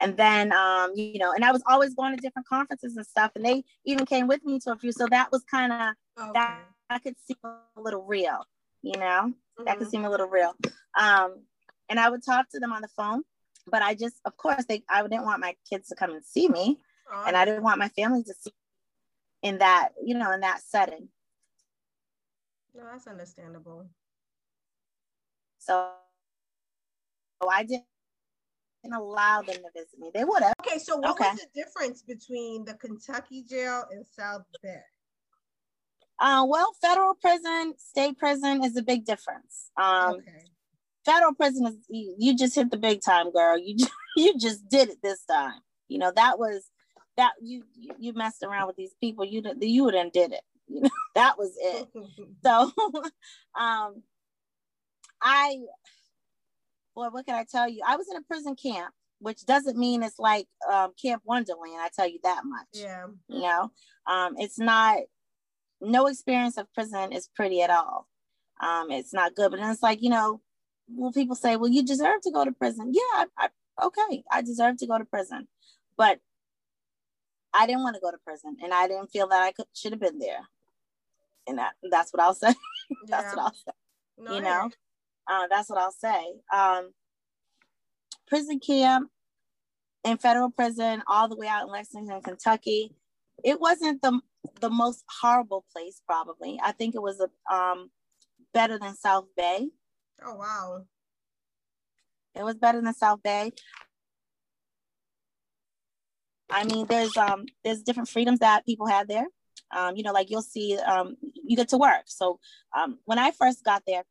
And then, um, you know, and I was always going to different conferences and stuff, and they even came with me to a few. So that was kind of okay. that I could seem a little real, you know, mm-hmm. that could seem a little real. Um, and I would talk to them on the phone, but I just, of course, they I didn't want my kids to come and see me, oh, and I didn't want my family to see in that, you know, in that setting. No, that's understandable. So, so I didn't allow them to visit me. They would have. Okay, so what okay. was the difference between the Kentucky jail and South Bay? Uh, well, federal prison, state prison is a big difference. Um, okay. Federal prison is you, you just hit the big time, girl. You just, you just did it this time. You know that was that you you messed around with these people. You you have did it. You know that was it. so, um, I boy, what can I tell you? I was in a prison camp, which doesn't mean it's like um, Camp Wonderland. I tell you that much. Yeah. You know, um, it's not. No experience of prison is pretty at all. Um, it's not good, but it's like you know, when people say, "Well, you deserve to go to prison," yeah, I, I, okay, I deserve to go to prison, but I didn't want to go to prison, and I didn't feel that I could should have been there, and that, that's what I'll say. that's yeah. what I'll say. No, you know, uh, that's what I'll say. Um, prison camp in federal prison, all the way out in Lexington, Kentucky. It wasn't the the most horrible place, probably. I think it was a um, better than South Bay. Oh wow! It was better than South Bay. I mean, there's um there's different freedoms that people had there. Um, you know, like you'll see um you get to work. So um when I first got there,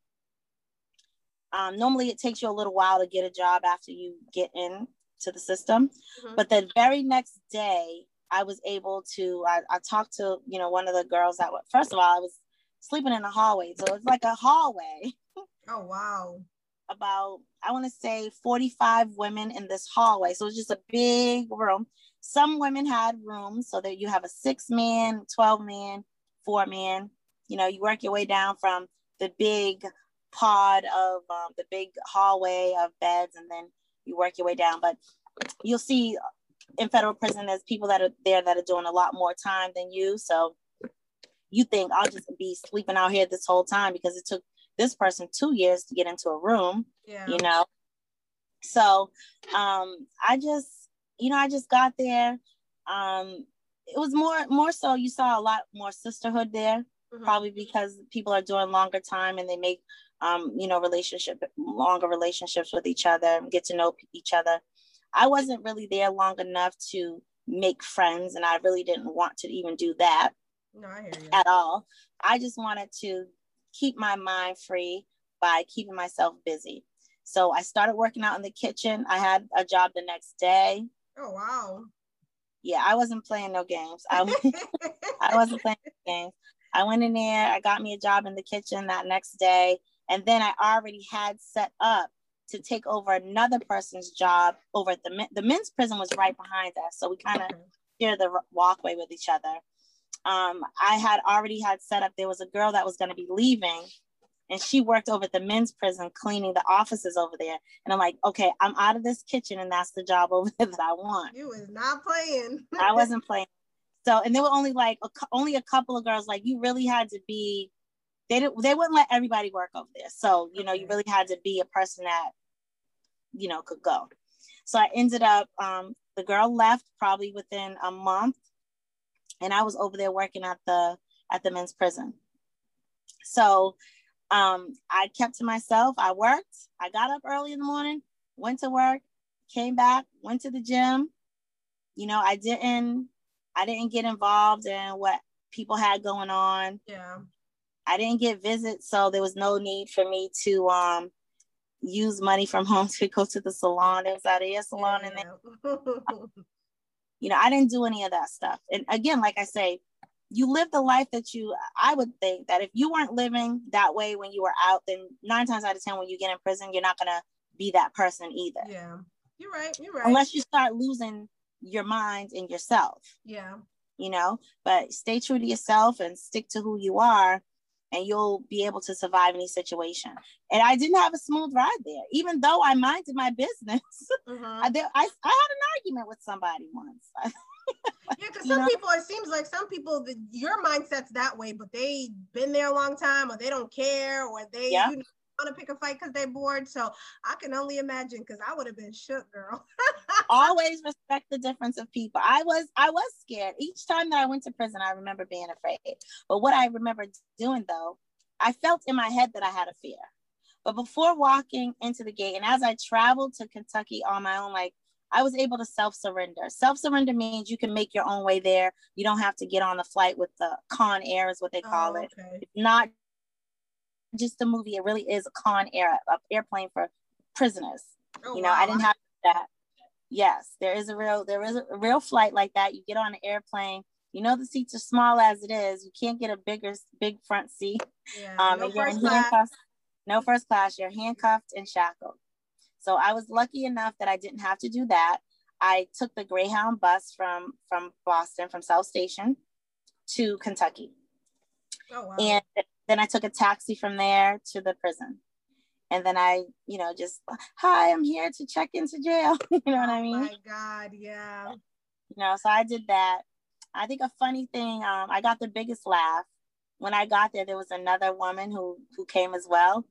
um, normally it takes you a little while to get a job after you get in to the system. Mm-hmm. But the very next day, I was able to, I, I talked to, you know, one of the girls that, first of all, I was sleeping in the hallway. So it's like a hallway. Oh, wow. About, I want to say 45 women in this hallway. So it's just a big room. Some women had rooms so that you have a six man, 12 man, four man. You know, you work your way down from the big pod of um, the big hallway of beds, and then you work your way down. But you'll see in federal prison, there's people that are there that are doing a lot more time than you. So you think I'll just be sleeping out here this whole time because it took this person two years to get into a room. Yeah. You know. So um, I just, you know, I just got there. Um, it was more more so you saw a lot more sisterhood there mm-hmm. probably because people are doing longer time and they make um, you know, relationship, longer relationships with each other, get to know each other. I wasn't really there long enough to make friends, and I really didn't want to even do that no, at all. I just wanted to keep my mind free by keeping myself busy. So I started working out in the kitchen. I had a job the next day. Oh wow. Yeah, I wasn't playing no games. I, I wasn't playing games. I went in there, I got me a job in the kitchen that next day. And then I already had set up to take over another person's job over at the the men's prison was right behind us, so we kind of share the walkway with each other. Um, I had already had set up. There was a girl that was going to be leaving, and she worked over at the men's prison cleaning the offices over there. And I'm like, okay, I'm out of this kitchen, and that's the job over there that I want. You was not playing. I wasn't playing. So, and there were only like a, only a couple of girls. Like you really had to be they didn't they wouldn't let everybody work over there. So, you know, you really had to be a person that, you know, could go. So I ended up um, the girl left probably within a month and I was over there working at the at the men's prison. So um, I kept to myself. I worked. I got up early in the morning, went to work, came back, went to the gym. You know, I didn't I didn't get involved in what people had going on. Yeah. I didn't get visits, so there was no need for me to um use money from home to go to the salon. There was out of salon and you know, I didn't do any of that stuff. And again, like I say, you live the life that you I would think that if you weren't living that way when you were out, then nine times out of ten when you get in prison, you're not gonna be that person either. Yeah. You're right. You're right. Unless you start losing your mind and yourself. Yeah. You know, but stay true to yourself and stick to who you are and you'll be able to survive any situation. And I didn't have a smooth ride there, even though I minded my business. Mm-hmm. I, I, I had an argument with somebody once. yeah, because some know? people, it seems like some people, the, your mindset's that way, but they've been there a long time, or they don't care, or they yeah. you know, want to pick a fight because they're bored. So I can only imagine because I would have been shook, girl. Always respect the difference of people. I was I was scared each time that I went to prison. I remember being afraid. But what I remember doing though, I felt in my head that I had a fear. But before walking into the gate, and as I traveled to Kentucky on my own, like I was able to self surrender. Self surrender means you can make your own way there. You don't have to get on the flight with the Con Air, is what they call oh, okay. it. Not just a movie. It really is a Con Air, a airplane for prisoners. Oh, you know, wow. I didn't have that. Yes, there is a real there is a real flight like that. You get on an airplane. You know the seats are small as it is. You can't get a bigger big front seat. Yeah, um, no, first class. no first class. You're handcuffed and shackled. So I was lucky enough that I didn't have to do that. I took the Greyhound bus from from Boston, from South Station to Kentucky. Oh, wow. And then I took a taxi from there to the prison. And then I, you know, just, hi, I'm here to check into jail. you know what I mean? Oh my God, yeah. You know, so I did that. I think a funny thing, um, I got the biggest laugh. When I got there, there was another woman who who came as well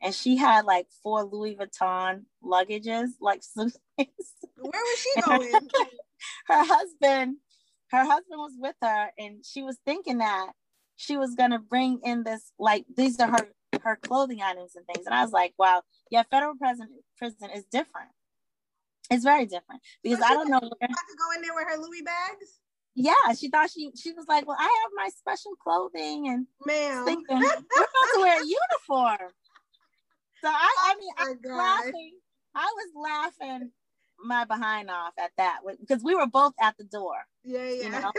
and she had like four Louis Vuitton luggages, like suitcases. Where was she going? Her, her husband, her husband was with her, and she was thinking that she was gonna bring in this, like these are her her clothing items and things. And I was like, wow, yeah, federal prison prison is different. It's very different because so I don't know where to go in there with her Louis bags. Yeah, she thought she she was like, well, I have my special clothing and ma'am, thinking, you're about to wear a uniform. So I, I oh mean, oh I was laughing. I was laughing my behind off at that because we were both at the door. Yeah, yeah. You know?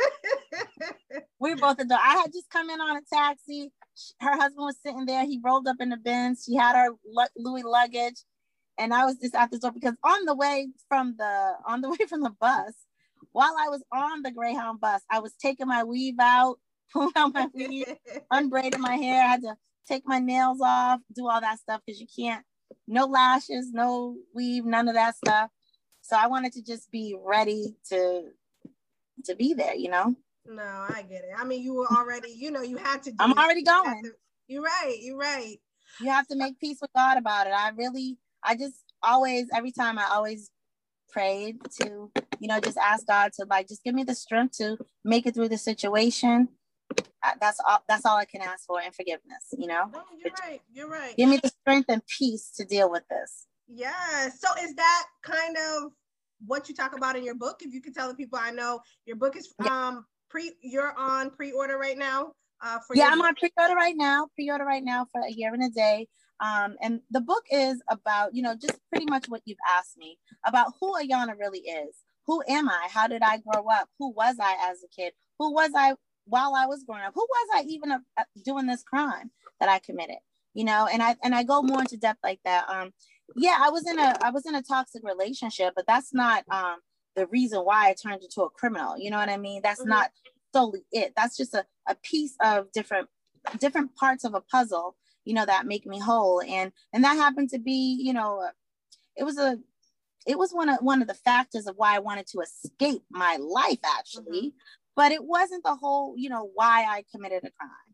we were both at the door. I had just come in on a taxi. Her husband was sitting there. He rolled up in the Benz. She had her Louis luggage, and I was just at the door because on the way from the on the way from the bus, while I was on the Greyhound bus, I was taking my weave out, pulling out my weave, unbraiding my hair. I had to take my nails off, do all that stuff because you can't, no lashes, no weave, none of that stuff. So I wanted to just be ready to to be there, you know. No, I get it. I mean, you were already, you know, you had to. I'm already going. You you're right. You're right. You have to make peace with God about it. I really, I just always, every time, I always prayed to, you know, just ask God to like, just give me the strength to make it through the situation that's all that's all I can ask for and forgiveness, you know. No, you're right. You're right. Give me the strength and peace to deal with this. Yeah. So is that kind of what you talk about in your book? If you could tell the people I know your book is um pre you're on pre-order right now. Uh, for yeah, I'm on pre-order right now. Pre-order right now for a year and a day. Um, and the book is about, you know, just pretty much what you've asked me about who Ayana really is. Who am I? How did I grow up? Who was I as a kid? Who was I while I was growing up. Who was I even uh, doing this crime that I committed? You know, and I and I go more into depth like that. Um, yeah, I was in a I was in a toxic relationship, but that's not um the reason why I turned into a criminal. You know what I mean? That's mm-hmm. not solely it. That's just a, a piece of different different parts of a puzzle, you know, that make me whole. And and that happened to be, you know, it was a it was one of one of the factors of why I wanted to escape my life actually. Mm-hmm but it wasn't the whole, you know, why I committed a crime.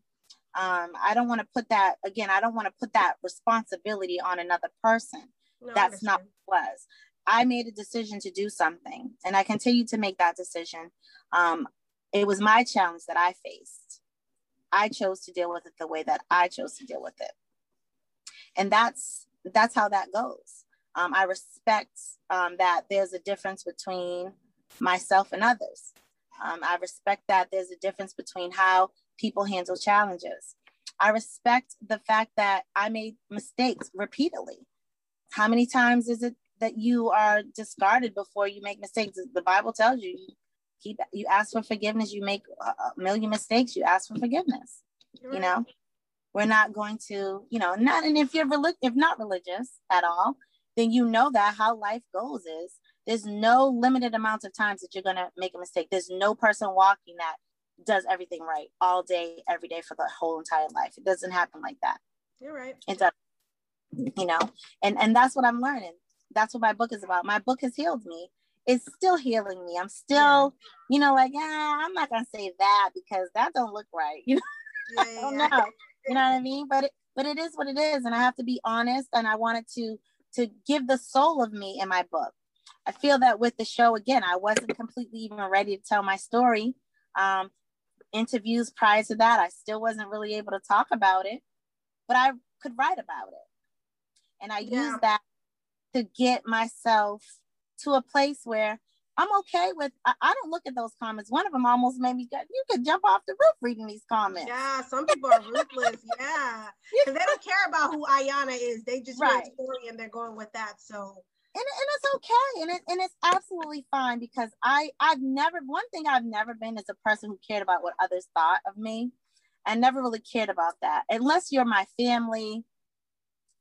Um, I don't want to put that again. I don't want to put that responsibility on another person. No, That's not what it was. I made a decision to do something, and I continue to make that decision. Um, it was my challenge that I faced. I chose to deal with it the way that I chose to deal with it, and that's that's how that goes. Um, I respect um, that there's a difference between myself and others. Um, I respect that there's a difference between how people handle challenges. I respect the fact that I made mistakes repeatedly. How many times is it that you are discarded before you make mistakes? The Bible tells you, you keep you ask for forgiveness. You make a million mistakes. You ask for forgiveness. Right. You know, we're not going to, you know, not and if you're relig- if not religious at all, then you know that how life goes is there's no limited amounts of times that you're going to make a mistake. There's no person walking that does everything right all day, every day for the whole entire life. It doesn't happen like that. You're right. It does, you know, and and that's what I'm learning. That's what my book is about. My book has healed me. It's still healing me. I'm still, yeah. you know, like, ah, I'm not gonna say that because that don't look right. You know, yeah, I don't know. You know what I mean? But it, but it is what it is, and I have to be honest. And I wanted to to give the soul of me in my book. I feel that with the show again, I wasn't completely even ready to tell my story. Um, interviews prior to that, I still wasn't really able to talk about it, but I could write about it. And I yeah. used that to get myself to a place where I'm okay with. I, I, don't look at those comments. One of them almost made me go, "You could jump off the roof reading these comments." Yeah, some people are ruthless. yeah, because they don't care about who Ayana is. They just right. hear a story and they're going with that. So and, and it's okay and, it, and it's absolutely fine because i i've never one thing i've never been is a person who cared about what others thought of me i never really cared about that. Unless you're my family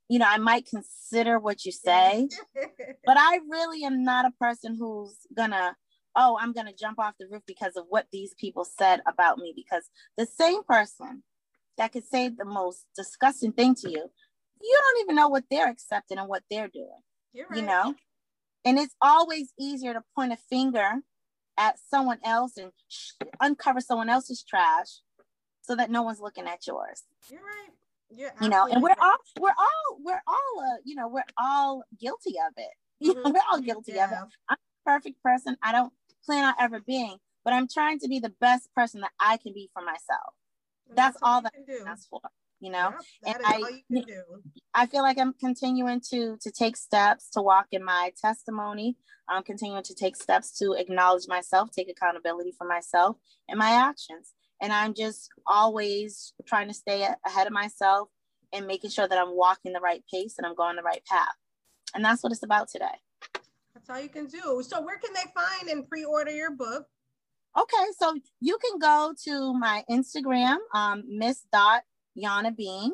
you know i might consider what you say but i really am not a person who's gonna oh i'm gonna jump off the roof because of what these people said about me because the same person that could say the most disgusting thing to you you don't even know what they're accepting and what they're doing right. you know? And it's always easier to point a finger at someone else and sh- uncover someone else's trash so that no one's looking at yours. You're right. Yeah you know? And we're all we're all we're all uh, you know we're all guilty of it. You know, mm-hmm. we're all guilty yeah. of it. I'm a perfect person. I don't plan on ever being but i'm trying to be the best person that i can be for myself. That's, that's all that that's for you know? And I, I feel like i'm continuing to to take steps to walk in my testimony. I'm continuing to take steps to acknowledge myself take accountability for myself and my actions. And i'm just always trying to stay ahead of myself and making sure that i'm walking the right pace and i'm going the right path. And that's what it's about today. That's all you can do. So where can they find and pre-order your book? Okay so you can go to my instagram um, miss dot Yana Bean.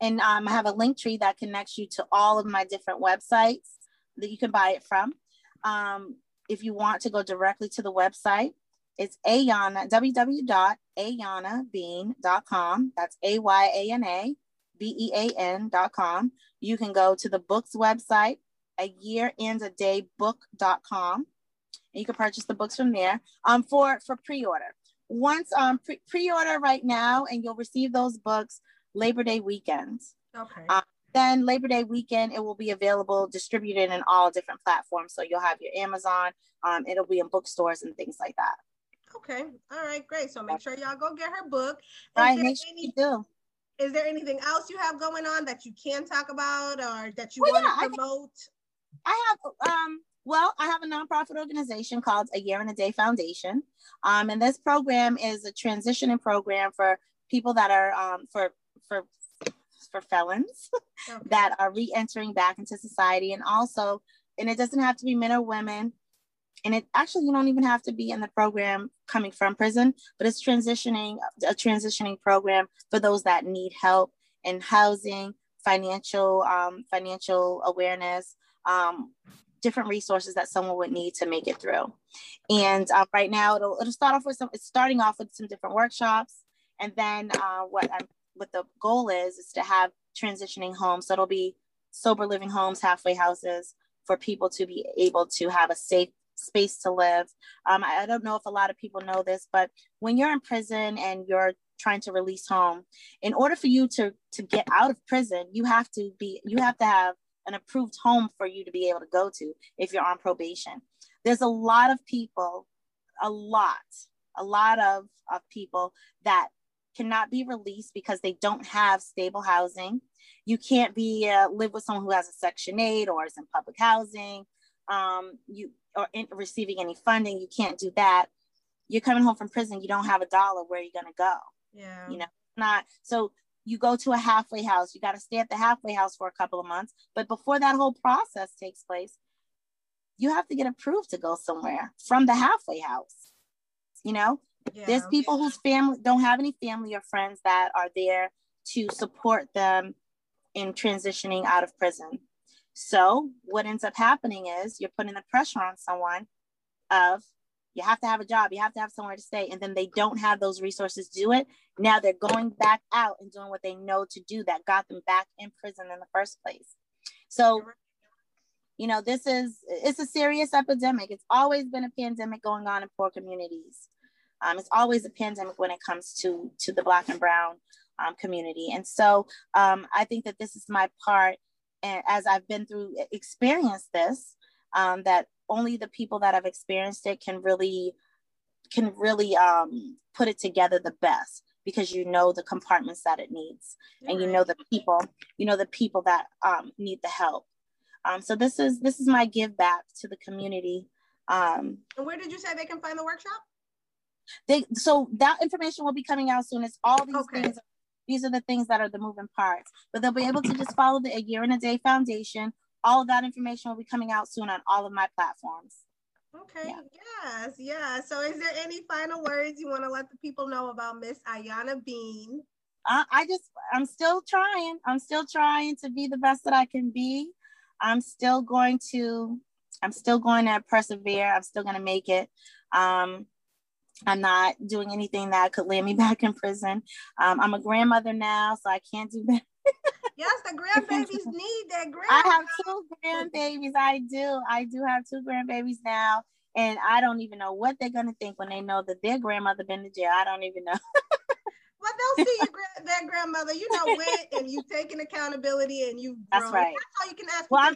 And um, I have a Linktree that connects you to all of my different websites that you can buy it from. Um, if you want to go directly to the website, it's ayana, www.ayanabean.com. That's A-Y-A-N-A B-E-A-N.com. You can go to the book's website, a year and a day book.com. And you can purchase the books from there um, for, for pre-order once um pre- pre-order right now and you'll receive those books labor day weekend. Okay. Uh, then labor day weekend it will be available distributed in all different platforms. So you'll have your amazon um it'll be in bookstores and things like that. Okay. All right great. So make sure y'all go get her book. All right make sure any, you do. Is there anything else you have going on that you can talk about or that you well, want yeah, to promote? I, I have um well, I have a nonprofit organization called A Year and a Day Foundation. Um, and this program is a transitioning program for people that are um, for for for felons okay. that are re-entering back into society and also and it doesn't have to be men or women and it actually you don't even have to be in the program coming from prison but it's transitioning a transitioning program for those that need help in housing financial um, financial awareness um, different resources that someone would need to make it through. And uh, right now, it'll, it'll start off with some. It's starting off with some different workshops, and then uh, what I'm what the goal is is to have transitioning homes. So it'll be sober living homes, halfway houses for people to be able to have a safe space to live. Um, I, I don't know if a lot of people know this, but when you're in prison and you're trying to release home, in order for you to to get out of prison, you have to be you have to have an approved home for you to be able to go to if you're on probation. There's a lot of people, a lot, a lot of, of people that cannot be released because they don't have stable housing. You can't be uh, live with someone who has a Section 8 or is in public housing. Um, you or in, receiving any funding, you can't do that. You're coming home from prison, you don't have a dollar. Where are you going to go? Yeah, you know, not so you go to a halfway house. You got to stay at the halfway house for a couple of months. But before that whole process takes place, you have to get approved to go somewhere from the halfway house. You know, yeah. there's people whose family don't have any family or friends that are there to support them in transitioning out of prison. So what ends up happening is you're putting the pressure on someone of you have to have a job, you have to have somewhere to stay, and then they don't have those resources to do it. Now they're going back out and doing what they know to do that got them back in prison in the first place. So, you know, this is it's a serious epidemic. It's always been a pandemic going on in poor communities. Um, it's always a pandemic when it comes to to the Black and Brown um, community, and so um, I think that this is my part, and as I've been through experience this, um, that only the people that have experienced it can really can really um, put it together the best because you know the compartments that it needs and you know the people you know the people that um, need the help. Um, so this is this is my give back to the community. Um, and where did you say they can find the workshop? they so that information will be coming out soon. It's all these okay. things these are the things that are the moving parts but they'll be able to just follow the a year and a day foundation all of that information will be coming out soon on all of my platforms. Okay. Yeah. Yes. Yeah. So, is there any final words you want to let the people know about Miss Ayana Bean? I, I just, I'm still trying. I'm still trying to be the best that I can be. I'm still going to, I'm still going to persevere. I'm still going to make it. Um, I'm not doing anything that could land me back in prison. Um, I'm a grandmother now, so I can't do that. yes, the grandbabies need that grand. I have two grandbabies. I do. I do have two grandbabies now. And I don't even know what they're gonna think when they know that their grandmother been to jail. I don't even know. well, they'll see your gra- their grandmother, you know, went and you taking accountability and you. That's right. That's all you can ask. Well,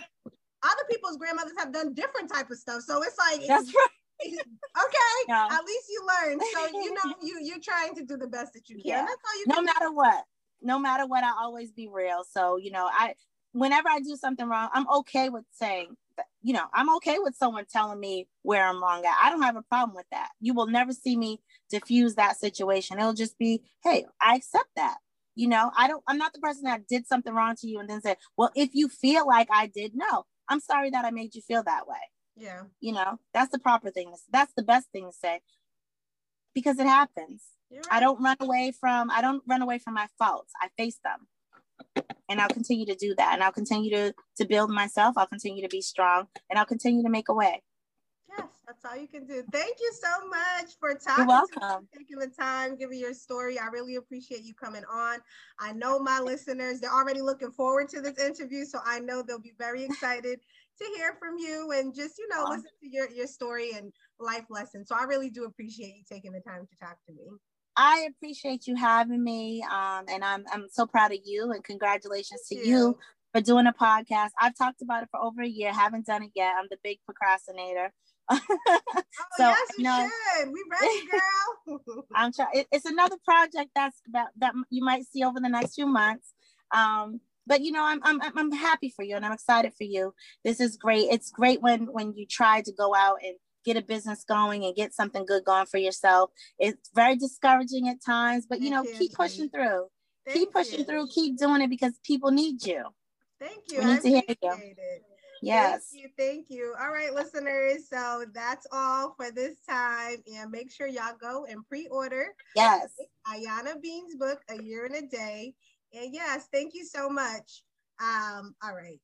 other people's grandmothers have done different type of stuff, so it's like. That's right okay no. at least you learned so you know you you're trying to do the best that you can yeah. that's all you no matter what no matter what, I always be real. So, you know, I whenever I do something wrong, I'm okay with saying, you know, I'm okay with someone telling me where I'm wrong at. I don't have a problem with that. You will never see me diffuse that situation. It'll just be, hey, I accept that. You know, I don't, I'm not the person that did something wrong to you and then said, well, if you feel like I did, no, I'm sorry that I made you feel that way. Yeah. You know, that's the proper thing. That's the best thing to say because it happens. Right. I don't run away from I don't run away from my faults. I face them. And I'll continue to do that. And I'll continue to to build myself. I'll continue to be strong and I'll continue to make a way. Yes, that's all you can do. Thank you so much for talking. You're welcome. taking the time, giving your story. I really appreciate you coming on. I know my listeners, they're already looking forward to this interview. So I know they'll be very excited to hear from you and just, you know, listen to your, your story and life lessons. So I really do appreciate you taking the time to talk to me. I appreciate you having me. Um, and I'm, I'm so proud of you and congratulations Thank to you. you for doing a podcast. I've talked about it for over a year, haven't done it yet. I'm the big procrastinator. oh, so, yes, you, know, should. We ready, girl. I'm trying. It, it's another project that's about, that you might see over the next few months. Um, but you know, I'm I'm I'm happy for you and I'm excited for you. This is great. It's great when when you try to go out and get a business going and get something good going for yourself. It's very discouraging at times, but you know, keep pushing through. Thank keep pushing you. through, keep doing it because people need you. Thank you. We need I to hear you. It. Yes. Thank you. Thank you. All right, listeners. So that's all for this time. And make sure y'all go and pre-order. Yes. Ayana Bean's book, A Year and a Day. And yes, thank you so much. Um, all right.